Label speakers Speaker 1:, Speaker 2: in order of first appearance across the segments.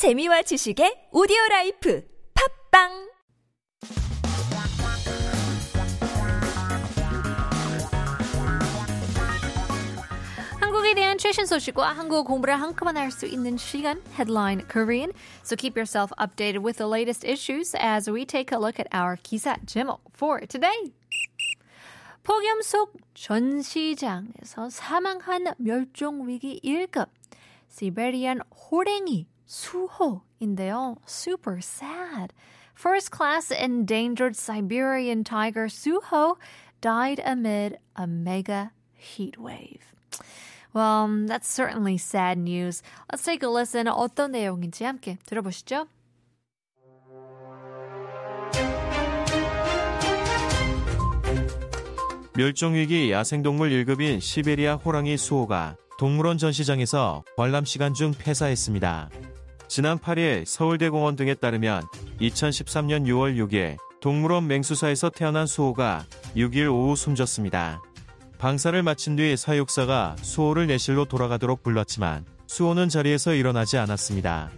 Speaker 1: 재미와 지식의 오디오 라이프 팝빵
Speaker 2: 한국에 대한 최신 소식과 한국 공부를 한꺼번에 할 수 있는 시간 Headline Korean. So keep yourself updated with the latest issues as we take a look at our 기사 제목 for today. 폭염 속 전시장에서 사망한 멸종 위기 1급 시베리안 호랭이 수호인데요. Super sad. First class endangered Siberian tiger Suho died amid a mega heat wave. Well, that's certainly sad news. Let's take a listen. 어떤 내용인지 함께 들어보시죠.
Speaker 3: 멸종위기 야생동물 1급인 시베리아 호랑이 수호가 동물원 전시장에서 관람 시간 중 폐사했습니다. 지난 8일 서울대공원 등에 따르면 2013년 6월 6일 동물원 맹수사에서 태어난 수호가 6일 오후 숨졌습니다. 방사를 마친 뒤 사육사가 수호를 내실로 돌아가도록 불렀지만 수호는 자리에서 일어나지 않았습니다.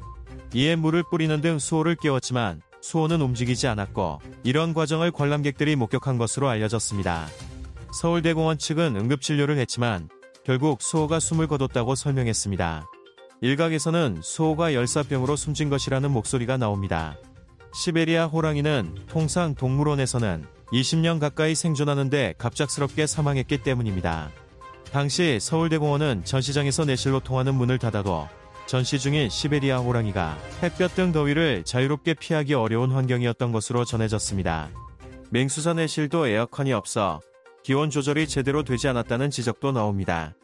Speaker 3: 이에 물을 뿌리는 등 수호를 깨웠지만 수호는 움직이지 않았고 이런 과정을 관람객들이 목격한 것으로 알려졌습니다. 서울대공원 측은 응급진료를 했지만 결국 수호가 숨을 거뒀다고 설명했습니다. 일각에서는 수호가 열사병으로 숨진 것이라는 목소리가 나옵니다. 시베리아 호랑이는 통상 동물원에서는 20년 가까이 생존하는데 갑작스럽게 사망했기 때문입니다. 당시 서울대공원은 전시장에서 내실로 통하는 문을 닫아도 전시 중인 시베리아 호랑이가 햇볕 등 더위를 자유롭게 피하기 어려운 환경이었던 것으로 전해졌습니다. 맹수사 내실도 에어컨이 없어 기온 조절이 제대로 되지 않았다는 지적도 나옵니다.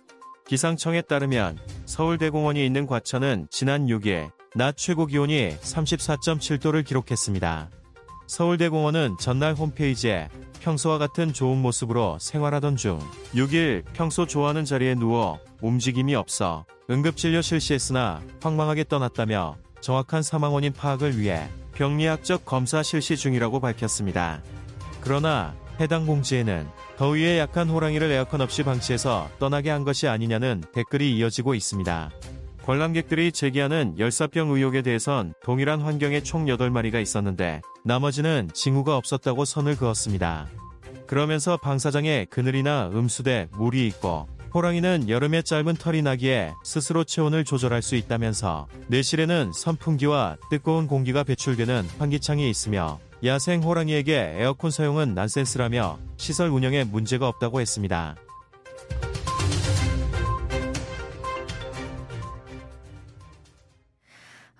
Speaker 3: 기상청에 따르면 서울대공원이 있는 과천은 지난 6일 낮 최고 기온이 34.7도를 기록했습니다. 서울대공원은 전날 홈페이지에 평소와 같은 좋은 모습으로 생활하던 중 6일 평소 좋아하는 자리에 누워 움직임이 없어 응급진료 실시했으나 황망하게 떠났다며 정확한 사망 원인 파악을 위해 병리학적 검사 실시 중이라고 밝혔습니다. 그러나 해당 공지에는 더위에 약한 호랑이를 에어컨 없이 방치해서 떠나게 한 것이 아니냐는 댓글이 이어지고 있습니다. 관람객들이 제기하는 열사병 의혹에 대해선 동일한 환경에 총 8마리가 있었는데 나머지는 징후가 없었다고 선을 그었습니다. 그러면서 방사장에 그늘이나 음수대, 물이 있고 호랑이는 여름에 짧은 털이 나기에 스스로 체온을 조절할 수 있다면서 내실에는 선풍기와 뜨거운 공기가 배출되는 환기창이 있으며 야생 호랑이에게 에어컨 사용은 난센스라며 시설 운영에 문제가 없다고 했습니다.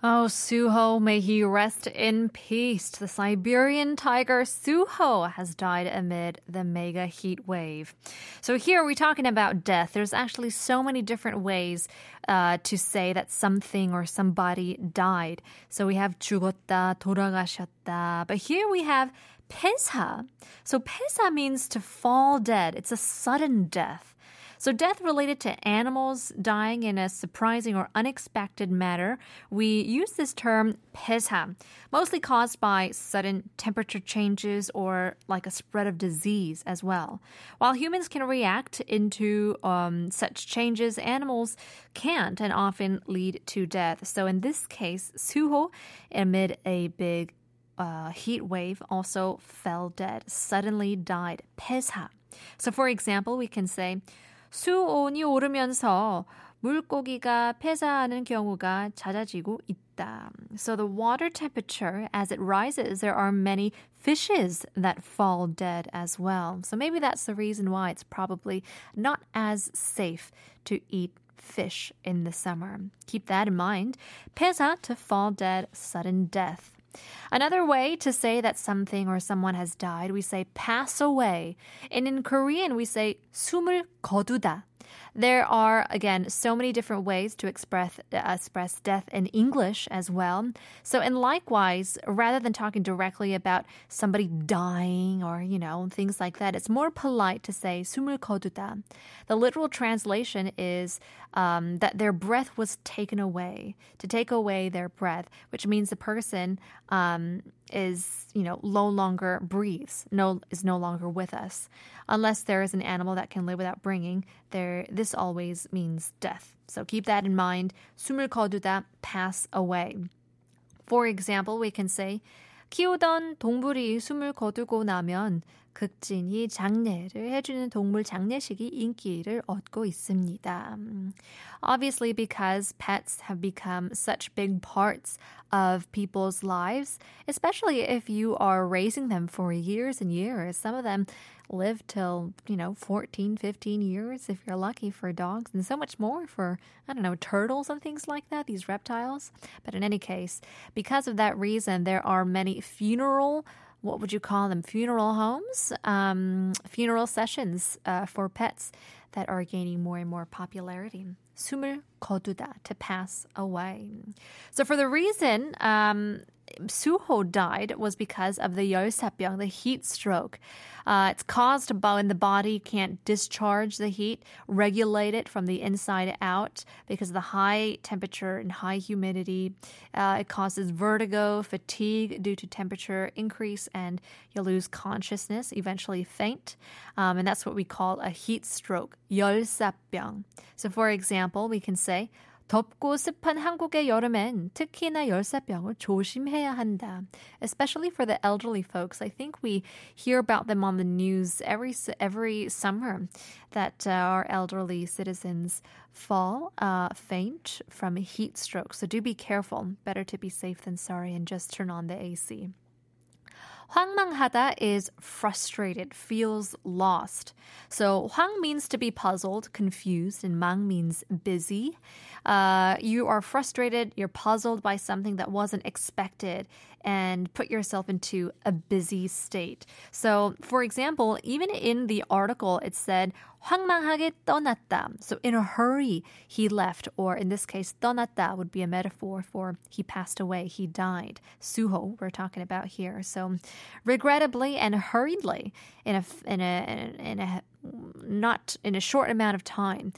Speaker 2: Oh, Suho, may he rest in peace. The Siberian tiger Suho has died amid the mega heat wave. So here we're talking about death. There's actually so many different ways uh, to say that something or somebody died. So we have 죽었다, 돌아가셨다. But here we have 폐사. So 폐사 means to fall dead. It's a sudden death. So, death related to animals dying in a surprising or unexpected manner, we use this term pesam, mostly caused by sudden temperature changes or like a spread of disease as well. While humans can react into um, such changes, animals can't and often lead to death. So, in this case, Suho, amid a big uh, heat wave also fell dead, suddenly died. 폐사. So, for example, we can say 수온이 오르면서 물고기가 폐사하는 경우가 잦아지고 있다. So the water temperature as it rises, there are many fishes that fall dead as well. So maybe that's the reason why it's probably not as safe to eat fish in the summer. Keep that in mind. 폐사 to fall dead, sudden death. Another way to say that something or someone has died, we say pass away. And in Korean, we say 숨을 거두다. There are, again, so many different ways to express, uh, express death in English as well. So, and likewise, rather than talking directly about somebody dying or, you know, things like that, it's more polite to say 숨을 거두다. The literal translation is um, that their breath was taken away, to take away their breath, which means the person um, is, you know, no longer breathes, no is no longer with us. Unless there is an animal that can live without bringing, there this always means death. So keep that in mind. 숨을 거두다, pass away. For example, we can say 키우던 동물이 숨을 거두고 나면 극진히 장례를 해주는 동물 장례식이 인기를 얻고 있습니다. Obviously, because pets have become such big parts of people's lives, especially if you are raising them for years and years. Some of them live till, you know, 14, 15 years if you're lucky for dogs, and so much more for, I don't know, turtles and things like that, these reptiles. But in any case, because of that reason, there are many funeral what would you call them? Funeral homes, um, funeral sessions uh, for pets that are gaining more and more popularity. 숨을 거두다, to pass away. So for the reason um, Suho died was because of the Yeosepyeong, the heat stroke. Uh, it's caused by when the body can't discharge the heat, regulate it from the inside out because of the high temperature and high humidity. Uh, it causes vertigo, fatigue due to temperature increase, and you lose consciousness, eventually faint. Um, and that's what we call a heat stroke, Yeosepyeong. So, for example, we can say 덥고 습한 한국의 여름엔 특히나 열사병을 조심해야 한다. Especially for the elderly folks. I think we hear about them on the news every every summer that uh, our elderly citizens fall uh, faint from heat stroke. So do be careful. Better to be safe than sorry and just turn on the AC. 황망하다 is frustrated, feels lost. So 황 means to be puzzled, confused, and 망 means busy. Uh, you are frustrated, you're puzzled by something that wasn't expected, and put yourself into a busy state. So, for example, even in the article, it said, 황망하게 떠났다. So, in a hurry, he left, or in this case, 떠났다 would be a metaphor for he passed away, he died. Suho, we're talking about here. So, regrettably and hurriedly, in a, in a, in a not in a short amount of time,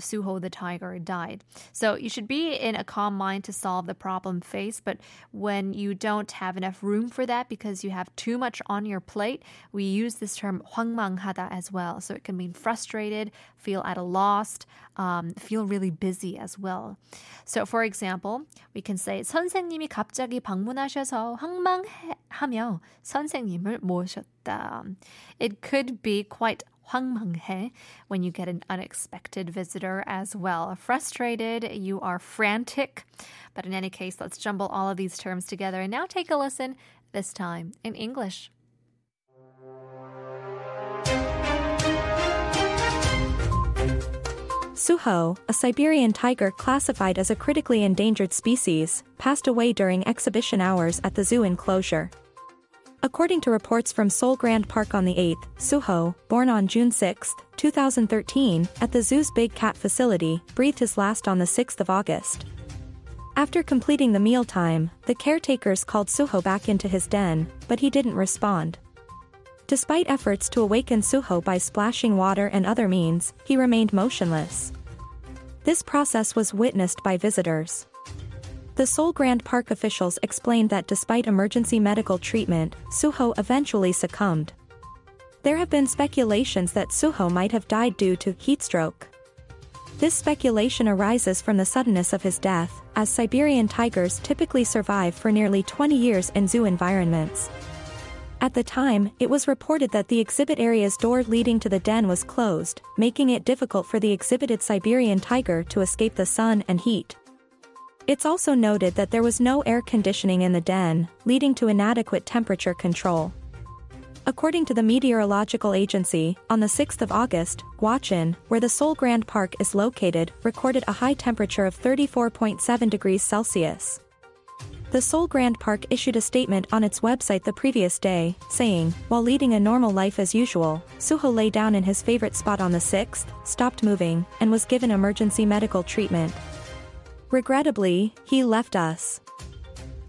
Speaker 2: Suho the tiger died. So you should be in a calm mind to solve the problem faced. But when you don't have enough room for that because you have too much on your plate, we use this term 황망하다 as well. So it can mean frustrated, feel at a loss, um, feel really busy as well. So for example, we can say 선생님이 갑자기 방문하셔서 황망하며 선생님을 모셨다. It could be quite 황망해 when you get an unexpected visitor as well. Frustrated, you are frantic. But in any case, let's jumble all of these terms together and now take a listen, this time in English.
Speaker 4: Suho, a Siberian tiger classified as a critically endangered species, passed away during exhibition hours at the zoo enclosure. According to reports from Seoul Grand Park on the 8th, Suho, born on June 6, 2013, at the zoo's Big Cat facility, breathed his last on the 6th of August. After completing the mealtime, the caretakers called Suho back into his den, but he didn't respond. Despite efforts to awaken Suho by splashing water and other means, he remained motionless. This process was witnessed by visitors. The Seoul Grand Park officials explained that despite emergency medical treatment, Suho eventually succumbed. There have been speculations that Suho might have died due to heat stroke. This speculation arises from the suddenness of his death, as Siberian tigers typically survive for nearly 20 years in zoo environments. At the time, it was reported that the exhibit area's door leading to the den was closed, making it difficult for the exhibited Siberian tiger to escape the sun and heat. It's also noted that there was no air conditioning in the den, leading to inadequate temperature control. According to the Meteorological Agency, on the 6th of August, Gwacheon, where the Seoul Grand Park is located, recorded a high temperature of 34.7 degrees Celsius. The Seoul Grand Park issued a statement on its website the previous day, saying, while leading a normal life as usual, Suho lay down in his favorite spot on the 6th, stopped moving, and was given emergency medical treatment. Regrettably, he left us.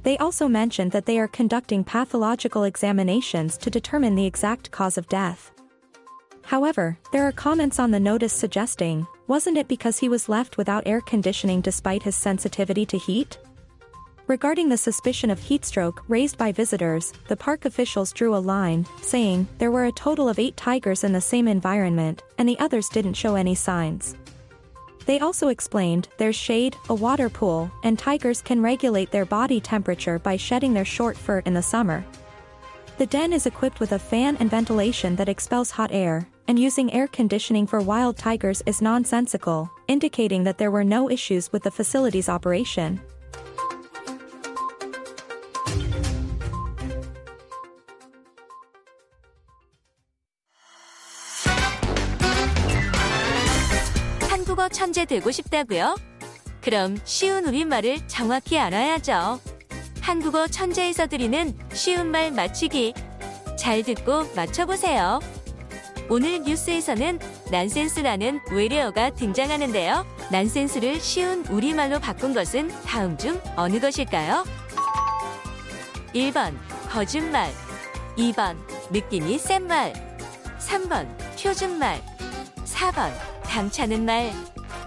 Speaker 4: They also mentioned that they are conducting pathological examinations to determine the exact cause of death. However, there are comments on the notice suggesting, wasn't it because he was left without air conditioning despite his sensitivity to heat? Regarding the suspicion of heatstroke raised by visitors, the park officials drew a line, saying, there were a total of eight tigers in the same environment, and the others didn't show any signs. They also explained there's shade, a water pool, and tigers can regulate their body temperature by shedding their short fur in the summer. The den is equipped with a fan and ventilation that expels hot air, and using air conditioning for wild tigers is nonsensical, indicating that there were no issues with the facility's operation.
Speaker 1: 천재 되고 싶다고요? 그럼 쉬운 우리말을 정확히 알아야죠. 한국어 천재에서 드리는 쉬운 말 맞추기. 잘 듣고 맞춰보세요. 오늘 뉴스에서는 난센스라는 외래어가 등장하는데요. 난센스를 쉬운 우리말로 바꾼 것은 다음 중 어느 것일까요? 1번 거짓말 2번 느낌이 센 말 3번 표준말 4번 당차는 말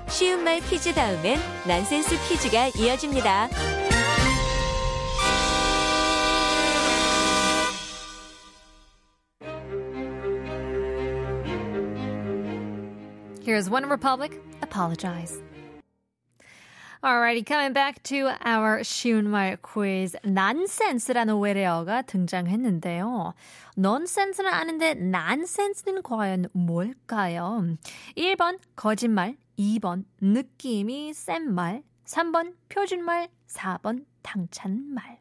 Speaker 1: 쉬운 말 퀴즈 다음엔 난센스 퀴즈가 이어집니다.
Speaker 2: Here's One Republic, Apologize. Alrighty, coming back to our 쉬운 말 quiz. nonsense라는 외래어가 등장했는데요. nonsense는 아는데 nonsense는 과연 뭘까요? 1번 거짓말, 2번 느낌이 센 말, 3번 표준말, 4번 당찬 말.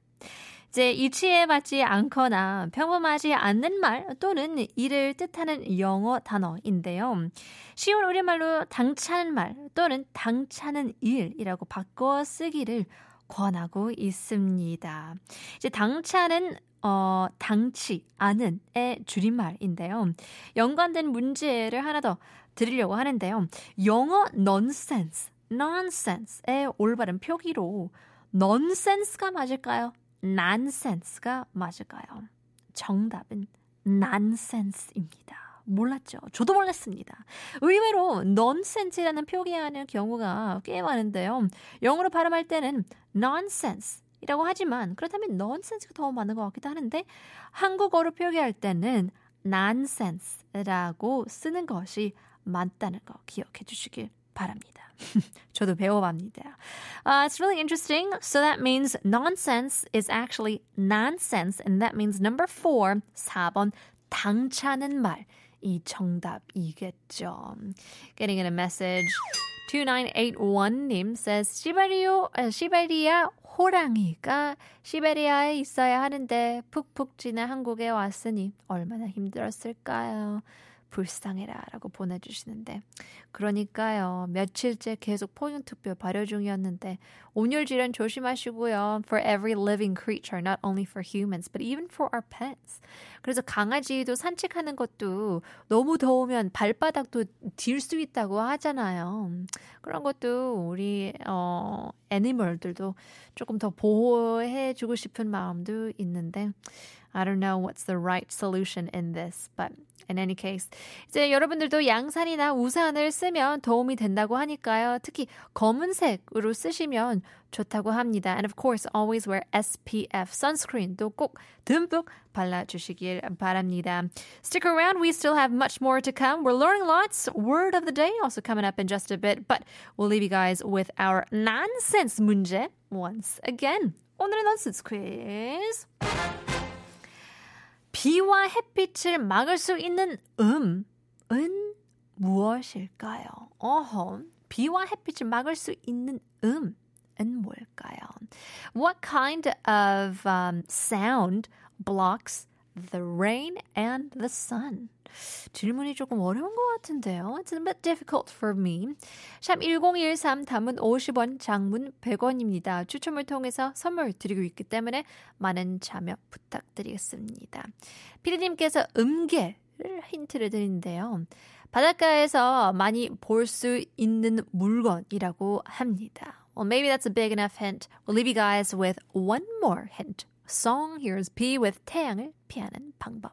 Speaker 2: 이제 이치에 맞지 않거나 평범하지 않는 말 또는 이를 뜻하는 영어 단어인데요. 쉬운 우리말로 당차는 말 또는 당차는 일이라고 바꿔 쓰기를 권하고 있습니다. 이제 당차는 어, 당치 않은의 줄임말인데요. 연관된 문제를 하나 더 드리려고 하는데요. 영어 nonsense, nonsense의 올바른 표기로 nonsense가 맞을까요? nonsense가 맞을까요? 정답은 nonsense입니다. 몰랐죠? 저도 몰랐습니다. 의외로 nonsense라는 표기하는 경우가 꽤 많은데요. 영어로 발음할 때는 nonsense 이라고 하지만 그렇다면 nonsense가 더 맞는 것 같기도 하는데 한국어로 표기할 때는 nonsense라고 쓰는 것이 맞다는 거 기억해 주시길 바랍니다. 저도 배워봅니다. Uh, it's really interesting. So that means nonsense is actually nonsense, and that means number four, 4번 당차는 말. 이 정답이겠죠. Getting in a message. 2981님 says, 시베리오, 시베리아 호랑이가 시베리아에 있어야 하는데 푹푹 지나 한국에 왔으니 얼마나 힘들었을까요? 불쌍해라 라고 보내주시는데 그러니까요 며칠째 계속 포용투표 발효 중이었는데 온열 질환 조심하시고요. For every living creature not only for humans but even for our pets. 그래서 강아지도 산책하는 것도 너무 더우면 발바닥도 딜 수 있다고 하잖아요. 그런 것도 우리 어 애니멀들도 조금 더 보호해 주고 싶은 마음도 있는데 I don't know what's the right solution in this, but in any case. 이제 여러분들도 양산이나 우산을 쓰면 도움이 된다고 하니까요. 특히 검은색으로 쓰시면 좋다고 합니다. And of course, always wear SPF sunscreen도 꼭 듬뿍 발라주시길 바랍니다. Stick around. We still have much more to come. We're learning lots. Word of the day also coming up in just a bit, but we'll leave you guys with our nonsense 문제 once again. 오늘의 nonsense quiz. 비와 햇빛을 막을 수 있는 음은 무엇일까요? 어허, 비와 햇빛을 막을 수 있는 음은 뭘까요? What kind of um, sound blocks the rain and the sun? 질문이 조금 어려운 것 같은데요. It's a bit difficult for me. 샵 1013 담은 50원, 장문 100원입니다. 추첨을 통해서 선물 드리고 있기 때문에 많은 참여 부탁드리겠습니다. 피디님께서 음계를 힌트를 드리는데요. 바닷가에서 많이 볼 수 있는 물건이라고 합니다. Well, maybe that's a big enough hint. We'll leave you guys with one more hint. song. Here's 비 with 태양을 피하는 방법.